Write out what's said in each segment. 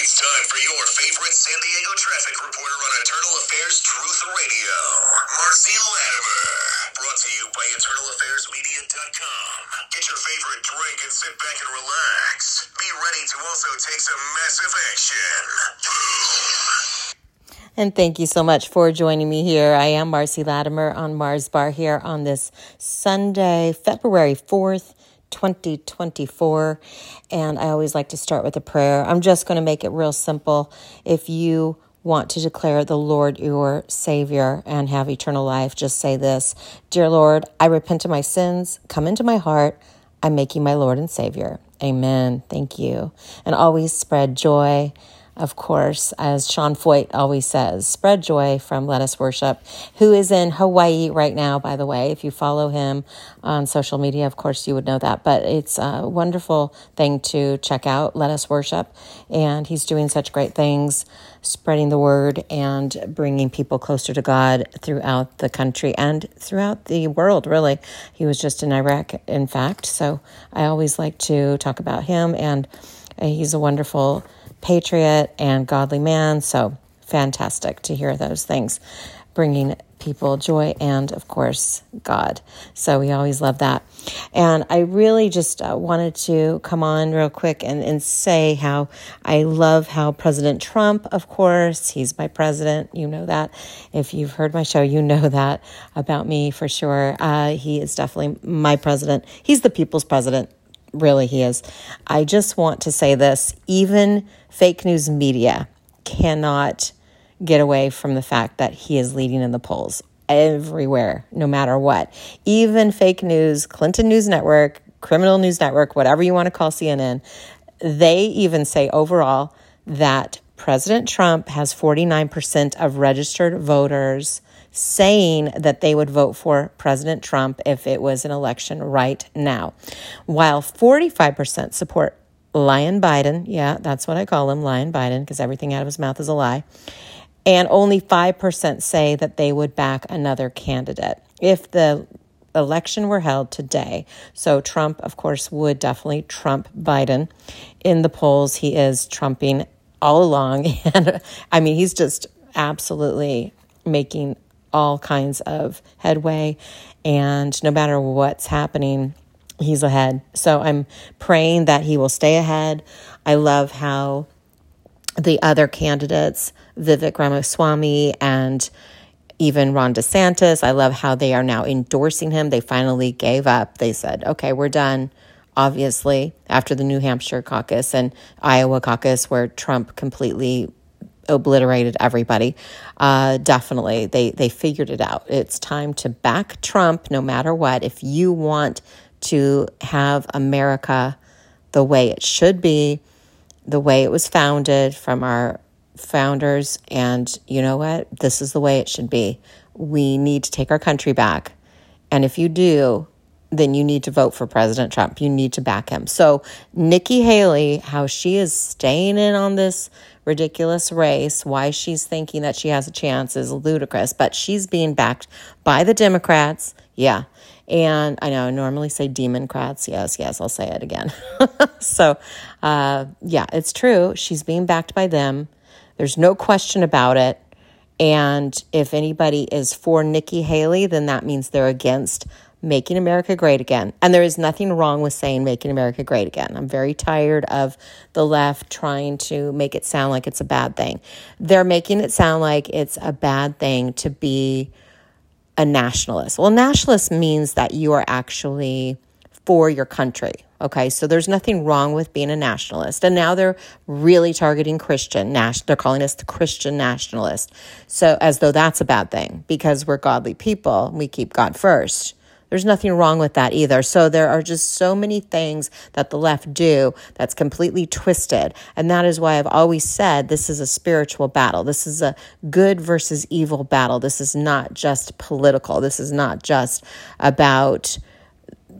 It's time for your favorite San Diego traffic reporter on Eternal Affairs Truth Radio, Marsi Latimer. Brought to you by EternalAffairsMedia.com. Get your favorite drink and sit back and relax. Be ready to also take some massive action. And thank you so much for joining me here. I am Marsi Latimer on Mars Bar here on this Sunday, February 4th. 2024. And I always like to start with a prayer. I'm just going to make it real simple. If you want to declare the Lord your Savior and have eternal life, just say this Dear Lord, I repent of my sins. Come into my heart. I'm making my Lord and Savior. Amen. Thank you. And always spread joy of course, as Sean Feucht always says, spread joy from Let Us Worship, who is in Hawaii right now, by the way. If you follow him on social media, of course, you would know that. But it's a wonderful thing to check out, Let Us Worship. And he's doing such great things, spreading the word and bringing people closer to God throughout the country and throughout the world, really. He was just in Iraq, in fact. So I always like to talk about him, and he's a wonderful patriot and godly man. So fantastic to hear those things, bringing people joy and, of course, God. So we always love that. And I really just uh, wanted to come on real quick and, and say how I love how President Trump, of course, he's my president. You know that. If you've heard my show, you know that about me for sure. Uh, he is definitely my president. He's the people's president really he is. I just want to say this even fake news media cannot get away from the fact that he is leading in the polls everywhere, no matter what. Even fake news, Clinton News Network, Criminal News Network, whatever you want to call CNN, they even say overall that President Trump has 49% of registered voters saying that they would vote for President Trump if it was an election right now, while 45% support Lion Biden. Yeah, that's what I call him, Lion Biden, because everything out of his mouth is a lie. And only 5% say that they would back another candidate. If the election were held today, so Trump, of course, would definitely trump Biden. In the polls, he is trumping all along. And I mean, he's just absolutely making all kinds of headway. And no matter what's happening, he's ahead. So I'm praying that he will stay ahead. I love how the other candidates, Vivek Ramaswamy and even Ron DeSantis, I love how they are now endorsing him. They finally gave up. They said, okay, we're done. Obviously, after the New Hampshire caucus and Iowa caucus, where Trump completely obliterated everybody. Uh, definitely, they they figured it out. It's time to back Trump, no matter what. If you want to have America the way it should be, the way it was founded from our founders, and you know what, this is the way it should be. We need to take our country back, and if you do, then you need to vote for President Trump. You need to back him. So, Nikki Haley, how she is staying in on this ridiculous race, why she's thinking that she has a chance is ludicrous, but she's being backed by the Democrats. Yeah. And I know I normally say Democrats. Yes, yes, I'll say it again. so, uh, yeah, it's true. She's being backed by them. There's no question about it. And if anybody is for Nikki Haley, then that means they're against making America great again. And there is nothing wrong with saying making America great again. I'm very tired of the left trying to make it sound like it's a bad thing. They're making it sound like it's a bad thing to be a nationalist. Well, nationalist means that you are actually for your country. Okay, so there's nothing wrong with being a nationalist. And now they're really targeting Christian. National they're calling us the Christian nationalist. So, as though that's a bad thing because we're godly people. We keep God first. There's nothing wrong with that either. So there are just so many things that the left do that's completely twisted. And that is why I've always said this is a spiritual battle. This is a good versus evil battle. This is not just political. This is not just about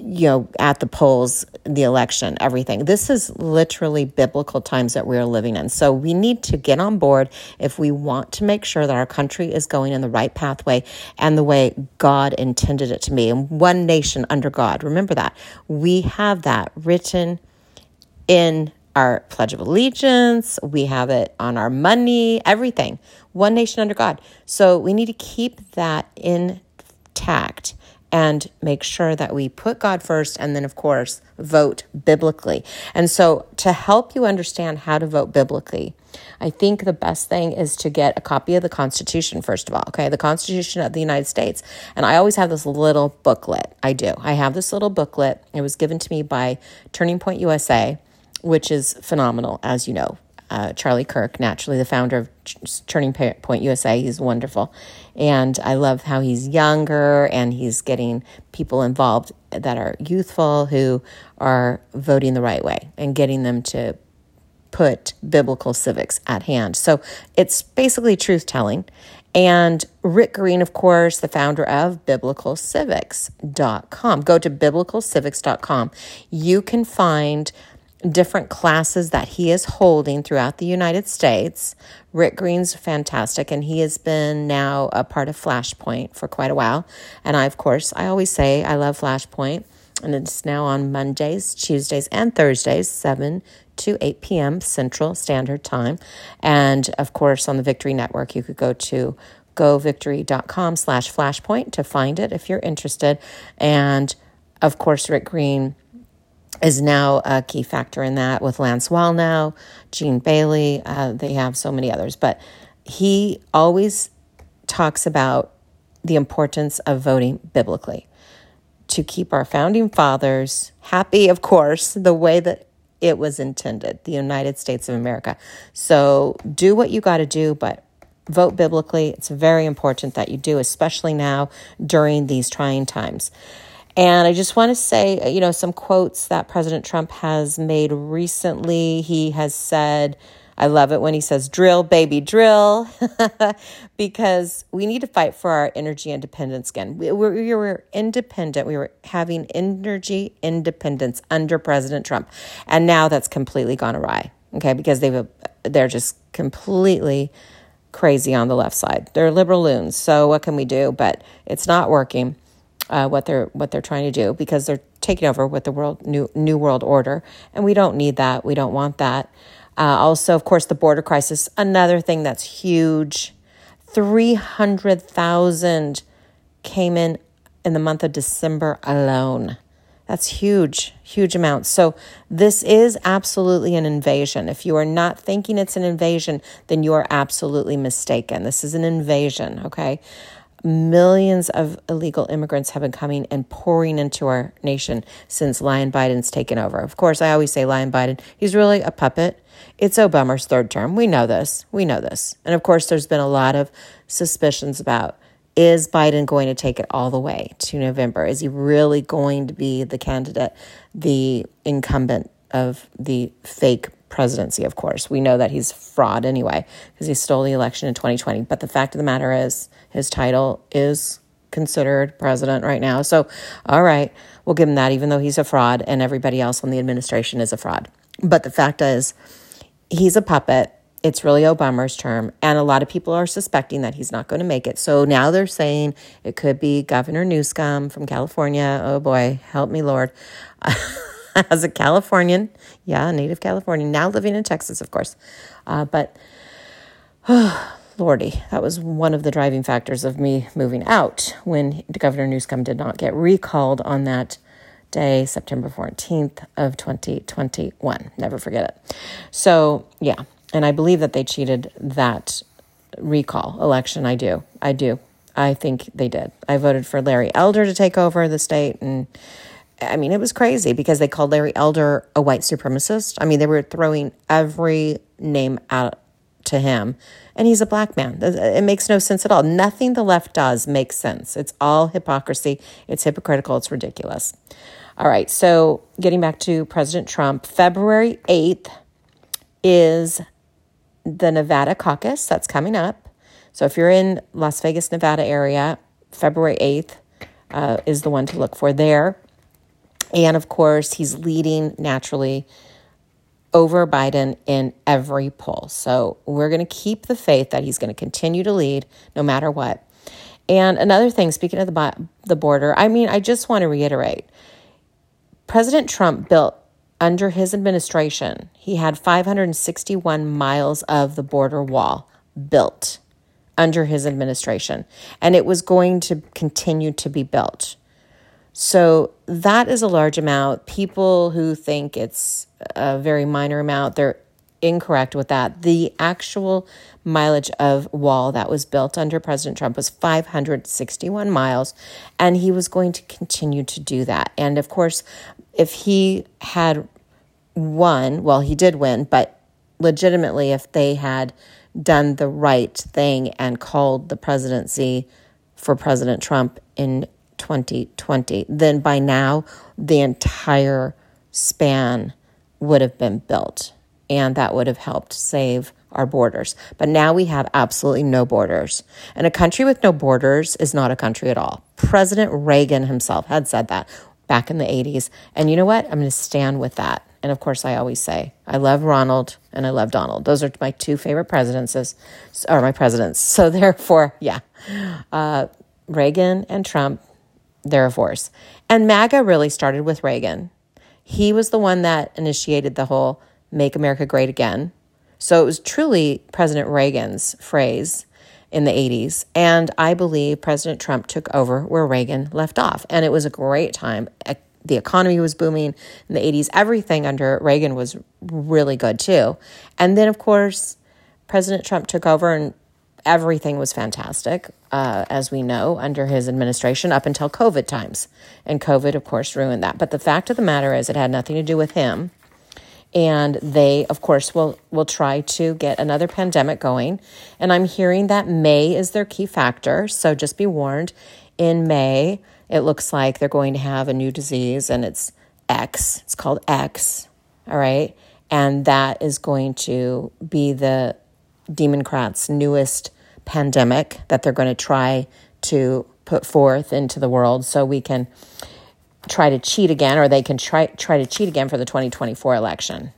you know, at the polls, the election, everything. This is literally biblical times that we're living in. So we need to get on board if we want to make sure that our country is going in the right pathway and the way God intended it to be. And one nation under God. Remember that. We have that written in our Pledge of Allegiance, we have it on our money, everything. One nation under God. So we need to keep that intact and make sure that we put God first and then, of course, vote biblically. And so, to help you understand how to vote biblically, I think the best thing is to get a copy of the Constitution, first of all, okay? The Constitution of the United States. And I always have this little booklet. I do. I have this little booklet. It was given to me by Turning Point USA, which is phenomenal, as you know uh, Charlie Kirk, naturally the founder of Turning Point USA. He's wonderful. And I love how he's younger and he's getting people involved that are youthful who are voting the right way and getting them to put biblical civics at hand. So it's basically truth telling. And Rick Green, of course, the founder of biblicalcivics.com. Go to biblicalcivics.com. You can find different classes that he is holding throughout the United States. Rick Green's fantastic, and he has been now a part of Flashpoint for quite a while. And I, of course, I always say I love Flashpoint, and it's now on Mondays, Tuesdays, and Thursdays, 7 to 8 p.m. Central Standard Time. And of course, on the Victory Network, you could go to govictory.com slash flashpoint to find it if you're interested. And of course, Rick Green is now a key factor in that with Lance Wallnau, Gene Bailey. Uh, they have so many others, but he always talks about the importance of voting biblically to keep our founding fathers happy, of course, the way that it was intended, the United States of America. So do what you got to do, but vote biblically. It's very important that you do, especially now during these trying times. And I just want to say, uh, you know, some quotes that President Trump has made recently. He has said, I love it when he says, drill, baby, drill, because we need to fight for our energy independence again. We, we, we, were independent. We were having energy independence under President Trump. And now that's completely gone awry, okay, because they've, they're just completely crazy on the left side. They're liberal loons. So what can we do? But it's not working uh, what they're what they're trying to do because they're taking over with the world new new world order, and we don't need that. We don't want that. Uh, also, of course, the border crisis, another thing that's huge. Three hundred thousand came in in the month of December alone. That's huge, huge amounts. So, this is absolutely an invasion. If you are not thinking it's an invasion, then you are absolutely mistaken. This is an invasion, okay? Millions of illegal immigrants have been coming and pouring into our nation since Lion Biden's taken over. Of course, I always say Lion Biden, he's really a puppet. It's Obama's third term. We know this. We know this. And of course, there's been a lot of suspicions about is Biden going to take it all the way to November? Is he really going to be the candidate, the incumbent of the fake presidency, of course. We know that he's fraud anyway because he stole the election in 2020. But the fact of the matter is, his title is considered president right now. So, all right, we'll give him that, even though he's a fraud and everybody else on the administration is a fraud. But the fact is, he's a puppet. It's really Obama's term, and a lot of people are suspecting that he's not going to make it. So now they're saying it could be Governor Newsom from California. Oh boy, help me, Lord. as a Californian, yeah, native Californian, now living in Texas, of course. Uh, but, oh, Lordy, that was one of the driving factors of me moving out when Governor Newsom did not get recalled on that day, September 14th of 2021. Never forget it. So, yeah, and I believe that they cheated that recall election. I do. I do. I think they did. I voted for Larry Elder to take over the state and I mean, it was crazy because they called Larry Elder a white supremacist. I mean, they were throwing every name out to him, and he's a black man. It makes no sense at all. Nothing the left does makes sense. It's all hypocrisy, it's hypocritical, it's ridiculous. All right, so getting back to President Trump, February 8th is the Nevada caucus that's coming up. So if you're in Las Vegas, Nevada area, February 8th uh, is the one to look for there. And of course, he's leading naturally over Biden in every poll. So we're going to keep the faith that he's going to continue to lead no matter what. And another thing, speaking of the, the border, I mean, I just want to reiterate President Trump built under his administration, he had 561 miles of the border wall built under his administration, and it was going to continue to be built. So that is a large amount. People who think it's a very minor amount, they're incorrect with that. The actual mileage of wall that was built under President Trump was 561 miles, and he was going to continue to do that. And of course, if he had won, well, he did win, but legitimately, if they had done the right thing and called the presidency for President Trump in 2020, then by now the entire span would have been built and that would have helped save our borders. But now we have absolutely no borders. And a country with no borders is not a country at all. President Reagan himself had said that back in the 80s. And you know what? I'm going to stand with that. And of course, I always say, I love Ronald and I love Donald. Those are my two favorite presidents, or my presidents. So therefore, yeah, uh, Reagan and Trump, they're a force. And MAGA really started with Reagan. He was the one that initiated the whole Make America Great Again. So it was truly President Reagan's phrase in the 80s. And I believe President Trump took over where Reagan left off. And it was a great time. The economy was booming in the 80s. Everything under Reagan was really good too. And then, of course, President Trump took over and everything was fantastic, uh, as we know, under his administration up until COVID times. And COVID, of course, ruined that. But the fact of the matter is, it had nothing to do with him. And they of course will will try to get another pandemic going. And i'm hearing that may is their key factor. So just be warned in may it looks like they're going to have a new disease and it's x. It's called x all right? And that is going to be the democrats newest pandemic that they're going to try to put forth into the world so we can try to cheat again or they can try try to cheat again for the 2024 election.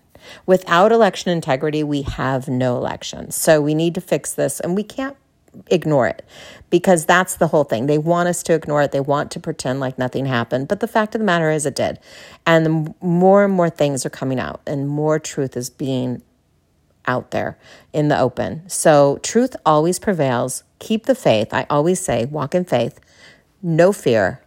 Without election integrity, we have no elections. So we need to fix this and we can't ignore it because that's the whole thing. They want us to ignore it. They want to pretend like nothing happened. But the fact of the matter is, it did. And more and more things are coming out and more truth is being out there in the open. So truth always prevails. Keep the faith. I always say, walk in faith, no fear.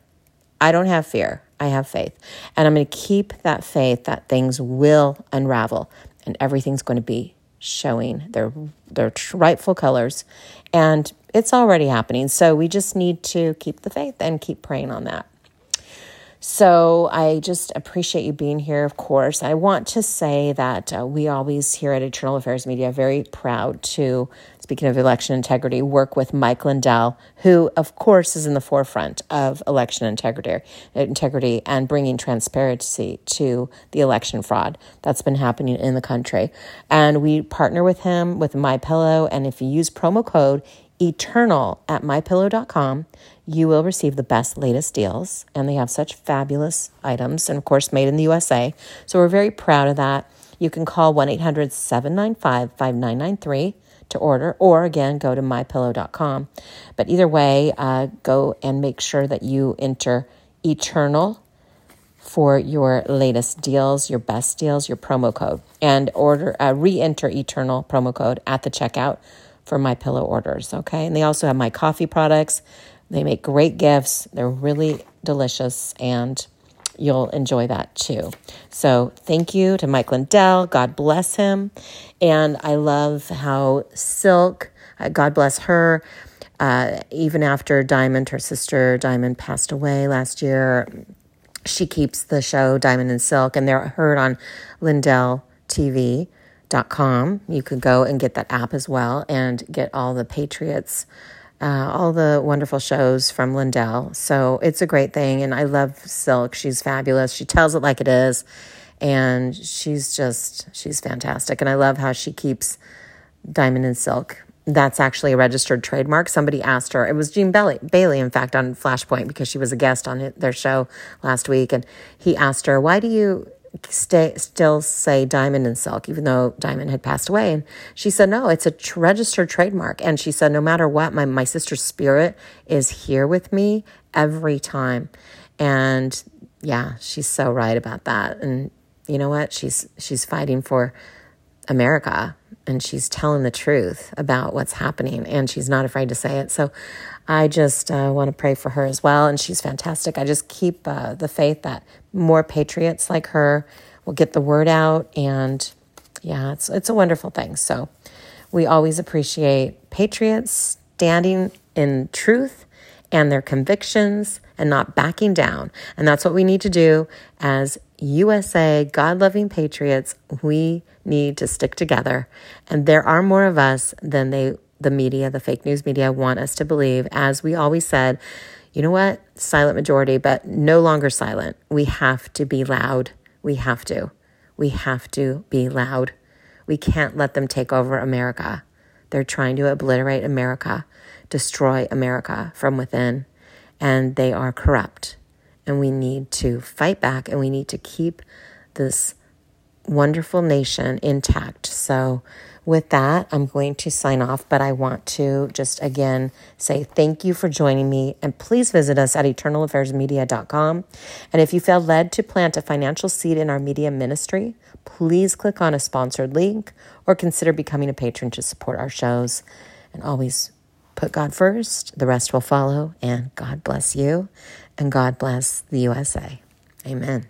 I don't have fear. I have faith. And I'm going to keep that faith that things will unravel and everything's going to be showing their their rightful colors and it's already happening. So we just need to keep the faith and keep praying on that. So I just appreciate you being here, of course. I want to say that uh, we always here at Eternal Affairs Media are very proud to, speaking of election integrity, work with Mike Lindell, who, of course, is in the forefront of election integrity, integrity and bringing transparency to the election fraud that's been happening in the country. And we partner with him with My Pillow, and if you use promo code eternal at mypillow.com you will receive the best latest deals and they have such fabulous items and of course made in the usa so we're very proud of that. You can call 1-800-795-5993 to order or again go to mypillow.com but either way uh, go and make sure that you enter eternal for your latest deals, your best deals, your promo code, and order uh, re-enter Eternal promo code at the checkout for my pillow orders. Okay. And they also have my coffee products. They make great gifts. They're really delicious and you'll enjoy that too. So thank you to Mike Lindell. God bless him. And I love how Silk, uh, God bless her, uh, even after Diamond, her sister Diamond, passed away last year, she keeps the show Diamond and Silk, and they're heard on Lindell TV com. You could go and get that app as well and get all the Patriots, uh, all the wonderful shows from Lindell. So it's a great thing. And I love Silk. She's fabulous. She tells it like it is. And she's just, she's fantastic. And I love how she keeps Diamond and Silk. That's actually a registered trademark. Somebody asked her, it was Gene Bailey, Bailey, in fact, on Flashpoint, because she was a guest on their show last week. And he asked her, why do you stay, still say Diamond and Silk, even though Diamond had passed away. And she said, no, it's a registered trademark. And she said, no matter what, my, my sister's spirit is here with me every time. And yeah, she's so right about that. And you know what? She's she's fighting for America and she's telling the truth about what's happening and she's not afraid to say it. So I just uh, want to pray for her as well. And she's fantastic. I just keep uh, the faith that more patriots like her will get the word out. And yeah, it's, it's a wonderful thing. So we always appreciate patriots standing in truth and their convictions and not backing down. And that's what we need to do as USA God loving patriots. We need to stick together. And there are more of us than they, the media, the fake news media, want us to believe. As we always said, you know what? Silent majority, but no longer silent. We have to be loud. We have to. We have to be loud. We can't let them take over America. They're trying to obliterate America, destroy America from within, and they are corrupt. And we need to fight back and we need to keep this wonderful nation intact. So, with that, I'm going to sign off, but I want to just again say thank you for joining me. And please visit us at eternalaffairsmedia.com. And if you feel led to plant a financial seed in our media ministry, please click on a sponsored link or consider becoming a patron to support our shows. And always put God first, the rest will follow. And God bless you, and God bless the USA. Amen.